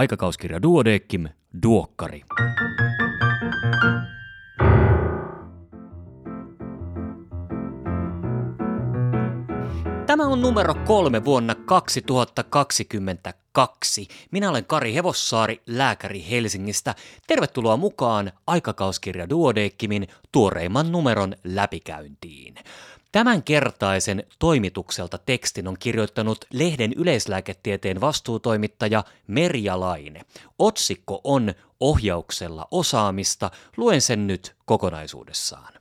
Aikakauskirja Duodeckim, Duokkari. Tämä on numero kolme vuonna 2022. Minä olen Kari Hevossaari, lääkäri Helsingistä. Tervetuloa mukaan aikakauskirja Duodeckimin tuoreimman numeron läpikäyntiin. Tämänkertaisen toimitukselta tekstin on kirjoittanut lehden yleislääketieteen vastuutoimittaja Merja Laine. Otsikko on Ohjauksella osaamista. Luen sen nyt kokonaisuudessaan.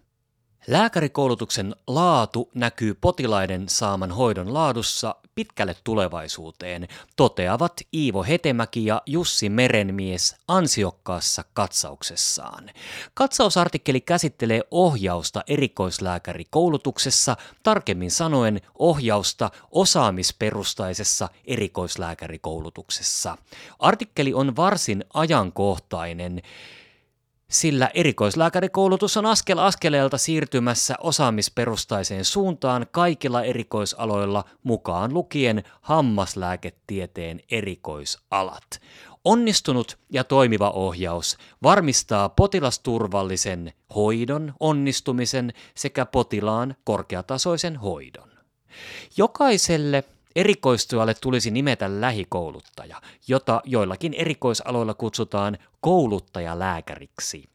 Lääkärikoulutuksen laatu näkyy potilaiden saaman hoidon laadussa pitkälle tulevaisuuteen, toteavat Iivo Hetemäki ja Jussi Merenmies ansiokkaassa katsauksessaan. Katsausartikkeli käsittelee ohjausta erikoislääkärikoulutuksessa, tarkemmin sanoen ohjausta osaamisperustaisessa erikoislääkärikoulutuksessa. Artikkeli on varsin ajankohtainen sillä erikoislääkärikoulutus on askel askeleelta siirtymässä osaamisperustaiseen suuntaan kaikilla erikoisaloilla mukaan lukien hammaslääketieteen erikoisalat. Onnistunut ja toimiva ohjaus varmistaa potilasturvallisen hoidon onnistumisen sekä potilaan korkeatasoisen hoidon. Jokaiselle Erikoistujalle tulisi nimetä lähikouluttaja, jota joillakin erikoisaloilla kutsutaan kouluttajalääkäriksi.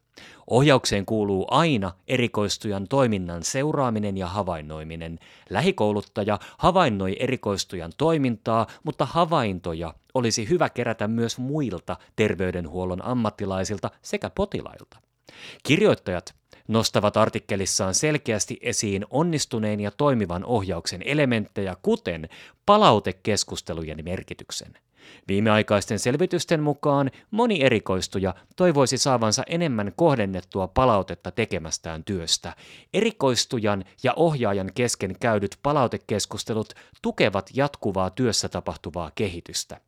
Ohjaukseen kuuluu aina erikoistujan toiminnan seuraaminen ja havainnoiminen. Lähikouluttaja havainnoi erikoistujan toimintaa, mutta havaintoja olisi hyvä kerätä myös muilta terveydenhuollon ammattilaisilta sekä potilailta. Kirjoittajat nostavat artikkelissaan selkeästi esiin onnistuneen ja toimivan ohjauksen elementtejä, kuten palautekeskustelujen merkityksen. Viimeaikaisten selvitysten mukaan moni erikoistuja toivoisi saavansa enemmän kohdennettua palautetta tekemästään työstä. Erikoistujan ja ohjaajan kesken käydyt palautekeskustelut tukevat jatkuvaa työssä tapahtuvaa kehitystä.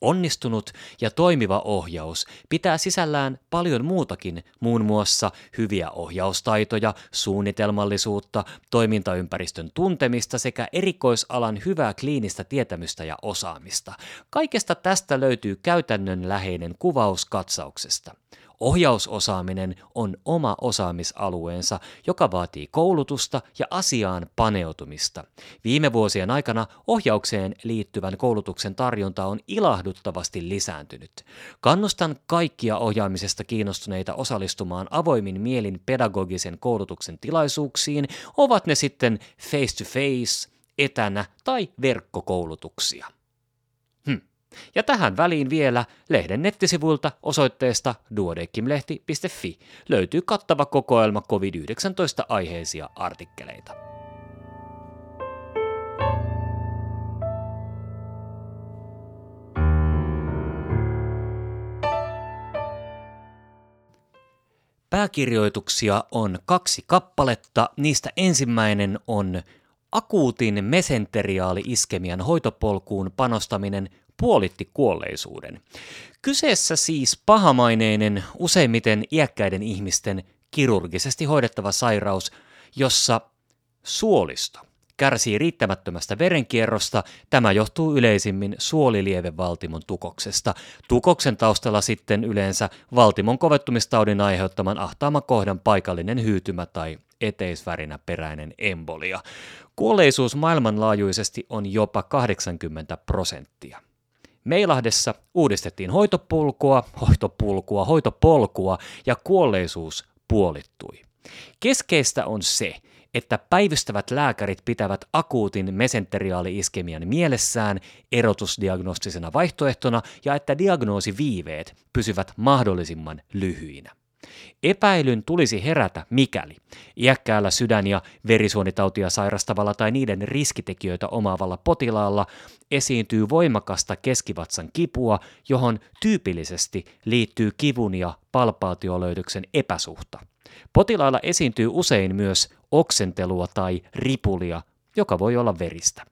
Onnistunut ja toimiva ohjaus pitää sisällään paljon muutakin, muun muassa hyviä ohjaustaitoja, suunnitelmallisuutta, toimintaympäristön tuntemista sekä erikoisalan hyvää kliinistä tietämystä ja osaamista. Kaikesta tästä löytyy käytännönläheinen kuvaus katsauksesta. Ohjausosaaminen on oma osaamisalueensa, joka vaatii koulutusta ja asiaan paneutumista. Viime vuosien aikana ohjaukseen liittyvän koulutuksen tarjonta on ilahduttavasti lisääntynyt. Kannustan kaikkia ohjaamisesta kiinnostuneita osallistumaan avoimin mielin pedagogisen koulutuksen tilaisuuksiin, ovat ne sitten face-to-face, etänä tai verkkokoulutuksia. Ja tähän väliin vielä lehden nettisivuilta osoitteesta duodekimlehti.fi löytyy kattava kokoelma COVID-19 aiheisia artikkeleita. Pääkirjoituksia on kaksi kappaletta, niistä ensimmäinen on akuutin mesenteriaali-iskemian hoitopolkuun panostaminen puolitti kuolleisuuden. Kyseessä siis pahamaineinen, useimmiten iäkkäiden ihmisten kirurgisesti hoidettava sairaus, jossa suolisto kärsii riittämättömästä verenkierrosta. Tämä johtuu yleisimmin suolilievevaltimon tukoksesta. Tukoksen taustalla sitten yleensä valtimon kovettumistaudin aiheuttaman ahtaama kohdan paikallinen hyytymä tai eteisvärinä peräinen embolia. Kuolleisuus maailmanlaajuisesti on jopa 80 prosenttia. Meilahdessa uudistettiin hoitopulkua, hoitopulkua, hoitopolkua ja kuolleisuus puolittui. Keskeistä on se, että päivystävät lääkärit pitävät akuutin mesenteriaali-iskemian mielessään erotusdiagnostisena vaihtoehtona ja että diagnoosiviiveet pysyvät mahdollisimman lyhyinä. Epäilyn tulisi herätä mikäli iäkkäällä sydän- ja verisuonitautia sairastavalla tai niiden riskitekijöitä omaavalla potilaalla esiintyy voimakasta keskivatsan kipua, johon tyypillisesti liittyy kivun ja palpaatiolöytöksen epäsuhta. Potilailla esiintyy usein myös oksentelua tai ripulia, joka voi olla veristä.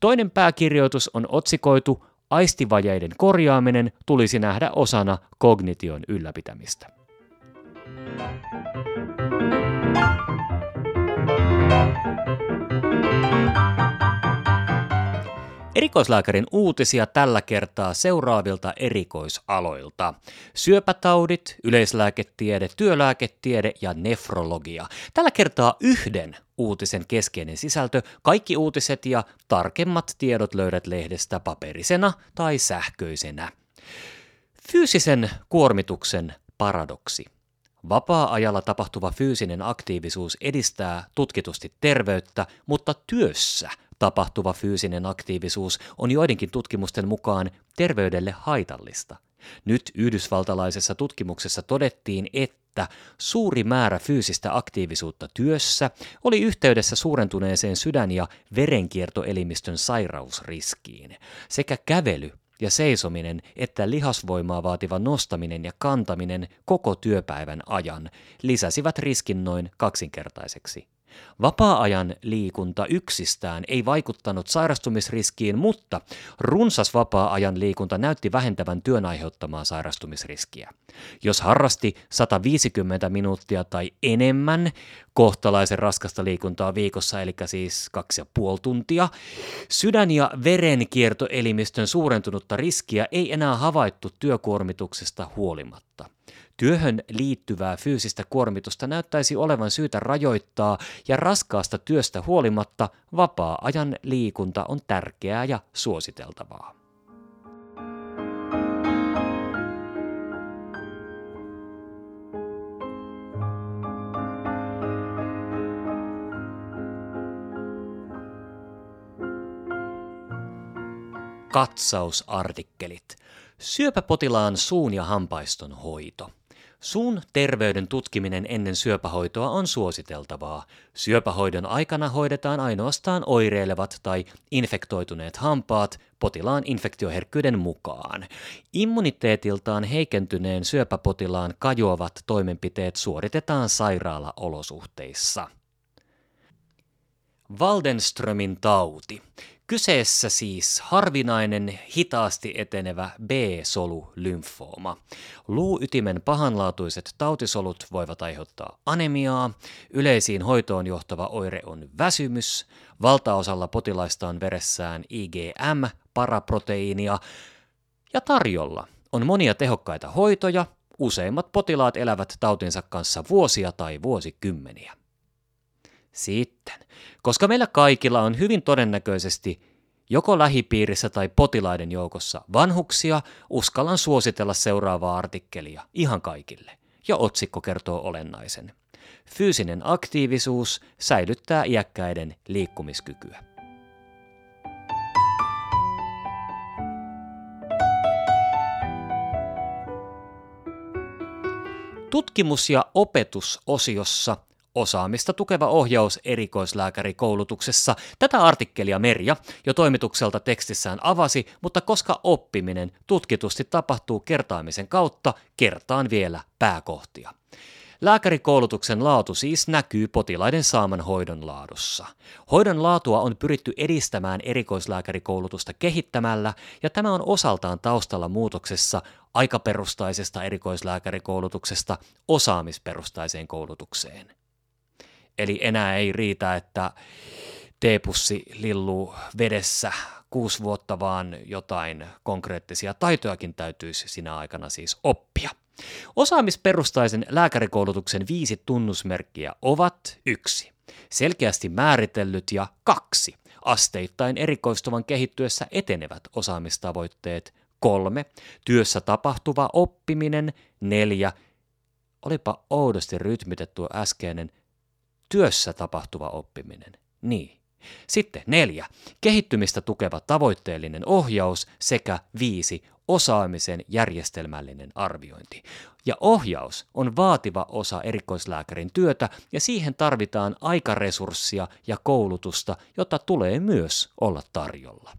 Toinen pääkirjoitus on otsikoitu Aistivajeiden korjaaminen tulisi nähdä osana kognition ylläpitämistä. Erikoislääkärin uutisia tällä kertaa seuraavilta erikoisaloilta. Syöpätaudit, yleislääketiede, työlääketiede ja nefrologia. Tällä kertaa yhden uutisen keskeinen sisältö. Kaikki uutiset ja tarkemmat tiedot löydät lehdestä paperisena tai sähköisenä. Fyysisen kuormituksen paradoksi. Vapaa-ajalla tapahtuva fyysinen aktiivisuus edistää tutkitusti terveyttä, mutta työssä tapahtuva fyysinen aktiivisuus on joidenkin tutkimusten mukaan terveydelle haitallista. Nyt yhdysvaltalaisessa tutkimuksessa todettiin, että suuri määrä fyysistä aktiivisuutta työssä oli yhteydessä suurentuneeseen sydän- ja verenkiertoelimistön sairausriskiin. Sekä kävely ja seisominen että lihasvoimaa vaativa nostaminen ja kantaminen koko työpäivän ajan lisäsivät riskin noin kaksinkertaiseksi. Vapaa-ajan liikunta yksistään ei vaikuttanut sairastumisriskiin, mutta runsas vapaa-ajan liikunta näytti vähentävän työn aiheuttamaa sairastumisriskiä. Jos harrasti 150 minuuttia tai enemmän kohtalaisen raskasta liikuntaa viikossa, eli siis kaksi ja puoli tuntia, sydän- ja verenkiertoelimistön suurentunutta riskiä ei enää havaittu työkuormituksesta huolimatta. Työhön liittyvää fyysistä kuormitusta näyttäisi olevan syytä rajoittaa ja raskaasta työstä huolimatta vapaa-ajan liikunta on tärkeää ja suositeltavaa. Katsausartikkelit. Syöpäpotilaan suun ja hampaiston hoito – Suun terveyden tutkiminen ennen syöpähoitoa on suositeltavaa. Syöpähoidon aikana hoidetaan ainoastaan oireilevat tai infektoituneet hampaat potilaan infektioherkkyyden mukaan. Immuniteetiltaan heikentyneen syöpäpotilaan kajoavat toimenpiteet suoritetaan sairaalaolosuhteissa. Waldenströmin tauti. Kyseessä siis harvinainen, hitaasti etenevä B-solu-lymfooma. Luuytimen pahanlaatuiset tautisolut voivat aiheuttaa anemiaa, yleisiin hoitoon johtava oire on väsymys, valtaosalla potilaista on veressään IgM, paraproteiinia, ja tarjolla on monia tehokkaita hoitoja, useimmat potilaat elävät tautinsa kanssa vuosia tai vuosikymmeniä. Sitten, koska meillä kaikilla on hyvin todennäköisesti joko lähipiirissä tai potilaiden joukossa vanhuksia, uskallan suositella seuraavaa artikkelia ihan kaikille. Ja otsikko kertoo olennaisen. Fyysinen aktiivisuus säilyttää iäkkäiden liikkumiskykyä. Tutkimus- ja opetusosiossa Osaamista tukeva ohjaus erikoislääkärikoulutuksessa. Tätä artikkelia Merja jo toimitukselta tekstissään avasi, mutta koska oppiminen tutkitusti tapahtuu kertaamisen kautta, kertaan vielä pääkohtia. Lääkärikoulutuksen laatu siis näkyy potilaiden saaman hoidon laadussa. Hoidon laatua on pyritty edistämään erikoislääkärikoulutusta kehittämällä, ja tämä on osaltaan taustalla muutoksessa aikaperustaisesta erikoislääkärikoulutuksesta osaamisperustaiseen koulutukseen. Eli enää ei riitä, että teepussi lilluu vedessä kuusi vuotta, vaan jotain konkreettisia taitojakin täytyisi sinä aikana siis oppia. Osaamisperustaisen lääkärikoulutuksen viisi tunnusmerkkiä ovat yksi. Selkeästi määritellyt ja kaksi. Asteittain erikoistuvan kehittyessä etenevät osaamistavoitteet. Kolme. Työssä tapahtuva oppiminen. Neljä. Olipa oudosti rytmitetty äskeinen työssä tapahtuva oppiminen. Niin. Sitten neljä. Kehittymistä tukeva tavoitteellinen ohjaus sekä viisi. Osaamisen järjestelmällinen arviointi. Ja ohjaus on vaativa osa erikoislääkärin työtä ja siihen tarvitaan aikaresurssia ja koulutusta, jota tulee myös olla tarjolla.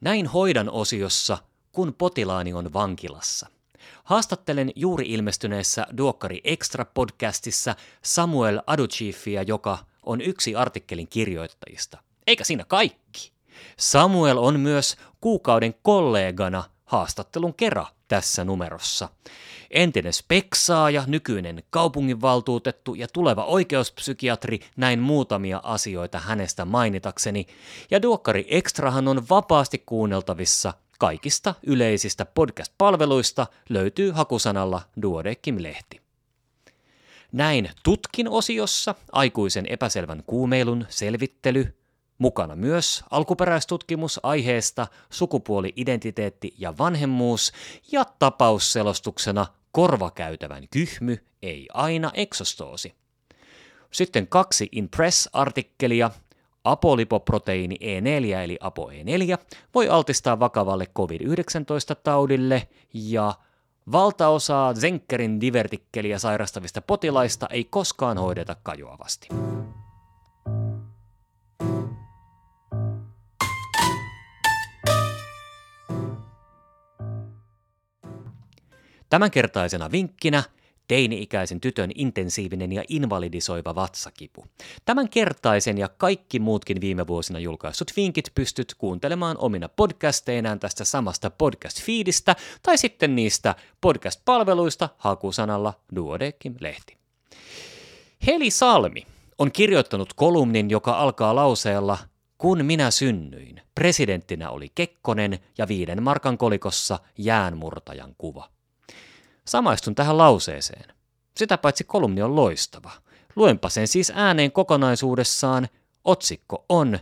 Näin hoidan osiossa, kun potilaani on vankilassa – Haastattelen juuri ilmestyneessä Duokkari Extra-podcastissa Samuel Aduchiefia, joka on yksi artikkelin kirjoittajista. Eikä siinä kaikki. Samuel on myös kuukauden kollegana haastattelun kera tässä numerossa. Entinen speksaaja, nykyinen kaupunginvaltuutettu ja tuleva oikeuspsykiatri, näin muutamia asioita hänestä mainitakseni. Ja Duokkari Extrahan on vapaasti kuunneltavissa kaikista yleisistä podcast-palveluista löytyy hakusanalla Duodekim-lehti. Näin tutkin osiossa aikuisen epäselvän kuumeilun selvittely, mukana myös alkuperäistutkimus aiheesta sukupuoli, identiteetti ja vanhemmuus ja tapausselostuksena korvakäytävän kyhmy, ei aina eksostoosi. Sitten kaksi Impress-artikkelia. Apolipoproteiini E4 eli ApoE4 voi altistaa vakavalle COVID-19-taudille ja valtaosaa Zenkerin divertikkeliä sairastavista potilaista ei koskaan hoideta kajoavasti. Tämänkertaisena vinkkinä teini-ikäisen tytön intensiivinen ja invalidisoiva vatsakipu. Tämänkertaisen ja kaikki muutkin viime vuosina julkaissut vinkit pystyt kuuntelemaan omina podcasteinaan tästä samasta podcast-feedistä tai sitten niistä podcast-palveluista hakusanalla Duodekim-lehti. Heli Salmi on kirjoittanut kolumnin, joka alkaa lauseella kun minä synnyin, presidenttinä oli Kekkonen ja viiden markan kolikossa jäänmurtajan kuva. Samaistun tähän lauseeseen. Sitä paitsi kolumni on loistava. Luenpa sen siis ääneen kokonaisuudessaan. Otsikko on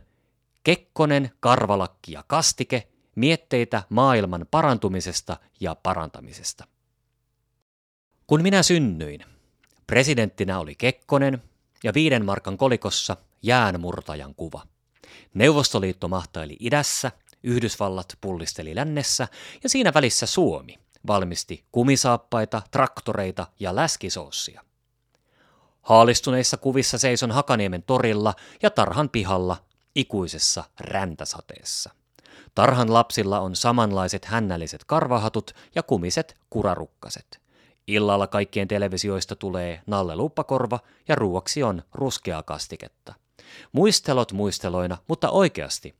Kekkonen, karvalakki ja kastike, mietteitä maailman parantumisesta ja parantamisesta. Kun minä synnyin, presidenttinä oli Kekkonen ja viiden markan kolikossa jäänmurtajan kuva. Neuvostoliitto mahtaili idässä, Yhdysvallat pullisteli lännessä ja siinä välissä Suomi – valmisti kumisaappaita, traktoreita ja läskisoossia. Haalistuneissa kuvissa seison Hakaniemen torilla ja tarhan pihalla ikuisessa räntäsateessa. Tarhan lapsilla on samanlaiset hännälliset karvahatut ja kumiset kurarukkaset. Illalla kaikkien televisioista tulee Nalle Luppakorva ja ruuaksi on ruskeaa kastiketta. Muistelot muisteloina, mutta oikeasti.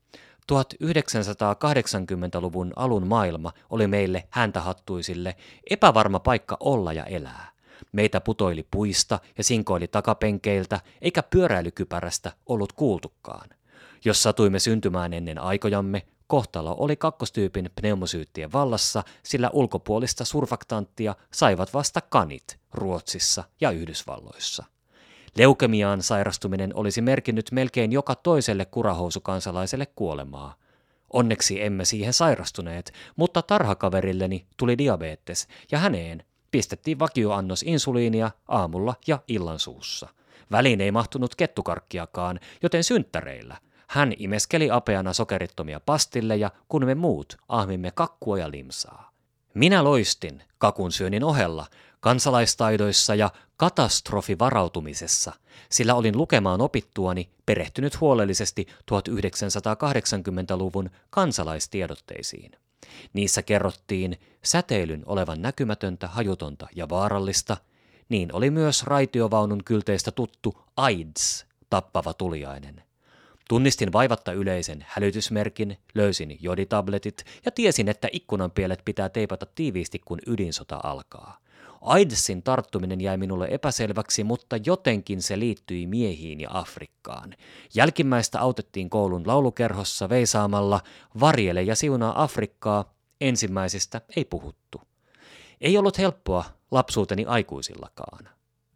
1980-luvun alun maailma oli meille häntähattuisille epävarma paikka olla ja elää. Meitä putoili puista ja sinkoili takapenkeiltä, eikä pyöräilykypärästä ollut kuultukaan. Jos satuimme syntymään ennen aikojamme, kohtalo oli kakkostyypin pneumosyyttien vallassa, sillä ulkopuolista surfaktanttia saivat vasta kanit Ruotsissa ja Yhdysvalloissa. Leukemiaan sairastuminen olisi merkinnyt melkein joka toiselle kurahousukansalaiselle kuolemaa. Onneksi emme siihen sairastuneet, mutta tarhakaverilleni tuli diabetes ja häneen pistettiin vakioannos insuliinia aamulla ja illansuussa. Väliin ei mahtunut kettukarkkiakaan, joten synttäreillä hän imeskeli apeana sokerittomia pastilleja, kun me muut ahmimme kakkua ja limsaa. Minä loistin kakun syönnin ohella, kansalaistaidoissa ja katastrofivarautumisessa, sillä olin lukemaan opittuani perehtynyt huolellisesti 1980-luvun kansalaistiedotteisiin. Niissä kerrottiin säteilyn olevan näkymätöntä, hajutonta ja vaarallista, niin oli myös raitiovaunun kylteistä tuttu AIDS, tappava tuliainen. Tunnistin vaivatta yleisen hälytysmerkin, löysin joditabletit ja tiesin, että ikkunanpielet pitää teipata tiiviisti, kun ydinsota alkaa – AIDSin tarttuminen jäi minulle epäselväksi, mutta jotenkin se liittyi miehiin ja Afrikkaan. Jälkimmäistä autettiin koulun laulukerhossa veisaamalla Varjele ja siunaa Afrikkaa, ensimmäisistä ei puhuttu. Ei ollut helppoa lapsuuteni aikuisillakaan.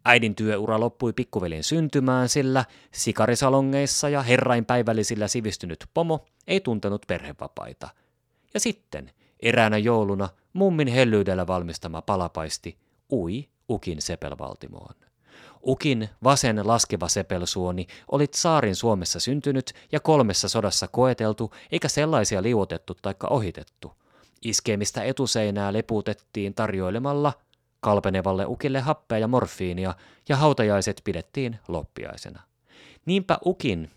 Äidin työura loppui pikkuvelin syntymään, sillä sikarisalongeissa ja herrainpäivällisillä sivistynyt pomo ei tuntenut perhevapaita. Ja sitten, eräänä jouluna, mummin hellyydellä valmistama palapaisti ui Ukin sepelvaltimoon. Ukin vasen laskeva sepelsuoni oli saarin Suomessa syntynyt ja kolmessa sodassa koeteltu, eikä sellaisia liuotettu taikka ohitettu. Iskemistä etuseinää leputettiin tarjoilemalla kalpenevalle ukille happea ja morfiinia, ja hautajaiset pidettiin loppiaisena. Niinpä ukin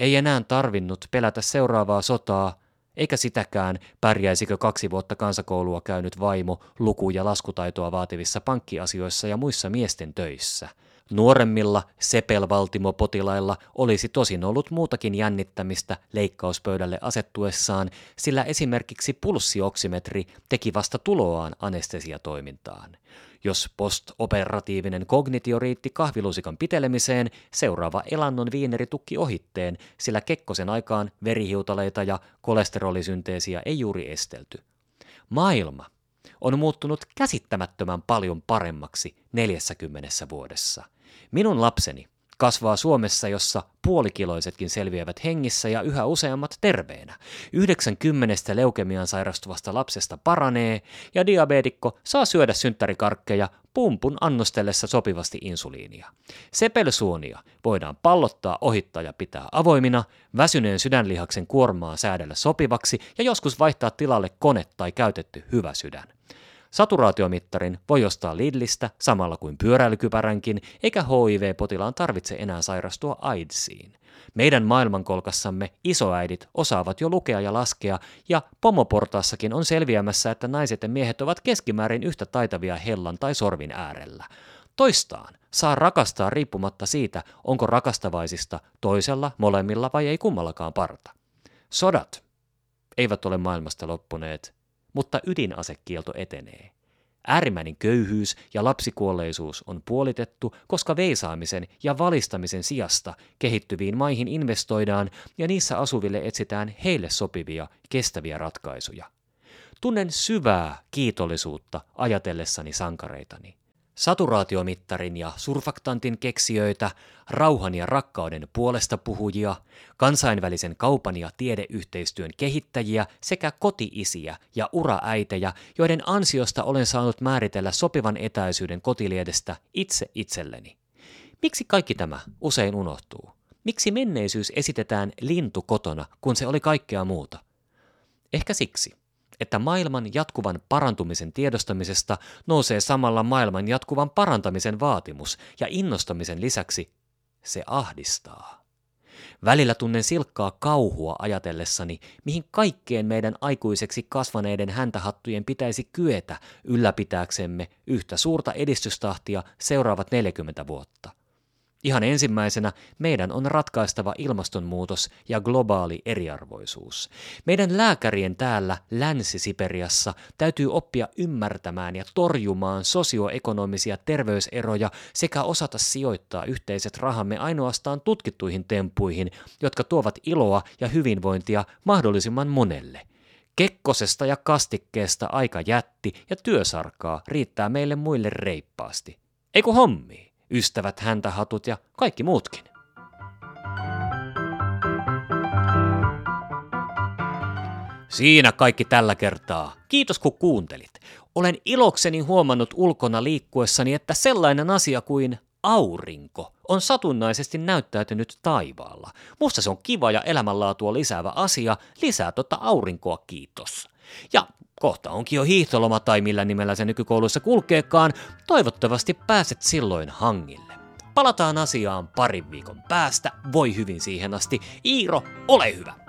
ei enää tarvinnut pelätä seuraavaa sotaa, eikä sitäkään, pärjäisikö kaksi vuotta kansakoulua käynyt vaimo luku- ja laskutaitoa vaativissa pankkiasioissa ja muissa miesten töissä, Nuoremmilla sepelvaltimopotilailla olisi tosin ollut muutakin jännittämistä leikkauspöydälle asettuessaan, sillä esimerkiksi pulssioksimetri teki vasta tuloaan anestesiatoimintaan. Jos postoperatiivinen kognitio riitti kahvilusikan pitelemiseen, seuraava elannon viineri tukki ohitteen, sillä Kekkosen aikaan verihiutaleita ja kolesterolisynteesiä ei juuri estelty. Maailma on muuttunut käsittämättömän paljon paremmaksi 40 vuodessa. Minun lapseni kasvaa Suomessa, jossa puolikiloisetkin selviävät hengissä ja yhä useammat terveenä. 90 leukemian sairastuvasta lapsesta paranee ja diabeetikko saa syödä synttärikarkkeja pumpun annostellessa sopivasti insuliinia. Sepelsuonia voidaan pallottaa, ohittaa ja pitää avoimina, väsyneen sydänlihaksen kuormaa säädellä sopivaksi ja joskus vaihtaa tilalle kone tai käytetty hyvä sydän. Saturaatiomittarin voi ostaa Lidlistä samalla kuin pyöräilykypäränkin, eikä HIV-potilaan tarvitse enää sairastua AIDSiin. Meidän maailmankolkassamme isoäidit osaavat jo lukea ja laskea, ja pomoportaassakin on selviämässä, että naiset ja miehet ovat keskimäärin yhtä taitavia hellan tai sorvin äärellä. Toistaan saa rakastaa riippumatta siitä, onko rakastavaisista toisella, molemmilla vai ei kummallakaan parta. Sodat eivät ole maailmasta loppuneet, mutta ydinasekielto etenee. Äärimmäinen köyhyys ja lapsikuolleisuus on puolitettu, koska veisaamisen ja valistamisen sijasta kehittyviin maihin investoidaan ja niissä asuville etsitään heille sopivia, kestäviä ratkaisuja. Tunnen syvää kiitollisuutta ajatellessani sankareitani saturaatiomittarin ja surfaktantin keksijöitä, rauhan ja rakkauden puolesta puhujia, kansainvälisen kaupan ja tiedeyhteistyön kehittäjiä sekä kotiisiä ja uraäitejä, joiden ansiosta olen saanut määritellä sopivan etäisyyden kotiliedestä itse itselleni. Miksi kaikki tämä usein unohtuu? Miksi menneisyys esitetään lintu kotona, kun se oli kaikkea muuta? Ehkä siksi, että maailman jatkuvan parantumisen tiedostamisesta nousee samalla maailman jatkuvan parantamisen vaatimus ja innostamisen lisäksi se ahdistaa. Välillä tunnen silkkaa kauhua ajatellessani, mihin kaikkeen meidän aikuiseksi kasvaneiden häntähattujen pitäisi kyetä ylläpitääksemme yhtä suurta edistystahtia seuraavat 40 vuotta – Ihan ensimmäisenä meidän on ratkaistava ilmastonmuutos ja globaali eriarvoisuus. Meidän lääkärien täällä Länsi-Siperiassa täytyy oppia ymmärtämään ja torjumaan sosioekonomisia terveyseroja sekä osata sijoittaa yhteiset rahamme ainoastaan tutkittuihin temppuihin, jotka tuovat iloa ja hyvinvointia mahdollisimman monelle. Kekkosesta ja kastikkeesta aika jätti ja työsarkaa riittää meille muille reippaasti. Eiku hommi? Ystävät, häntähatut ja kaikki muutkin. Siinä kaikki tällä kertaa. Kiitos kun kuuntelit. Olen ilokseni huomannut ulkona liikkuessani, että sellainen asia kuin aurinko on satunnaisesti näyttäytynyt taivaalla. Musta se on kiva ja elämänlaatua lisäävä asia. Lisää tota aurinkoa, kiitos. Ja Kohta onkin jo hiihtoloma tai millä nimellä se nykykouluissa kulkeekaan. Toivottavasti pääset silloin hangille. Palataan asiaan parin viikon päästä. Voi hyvin siihen asti. Iiro, ole hyvä!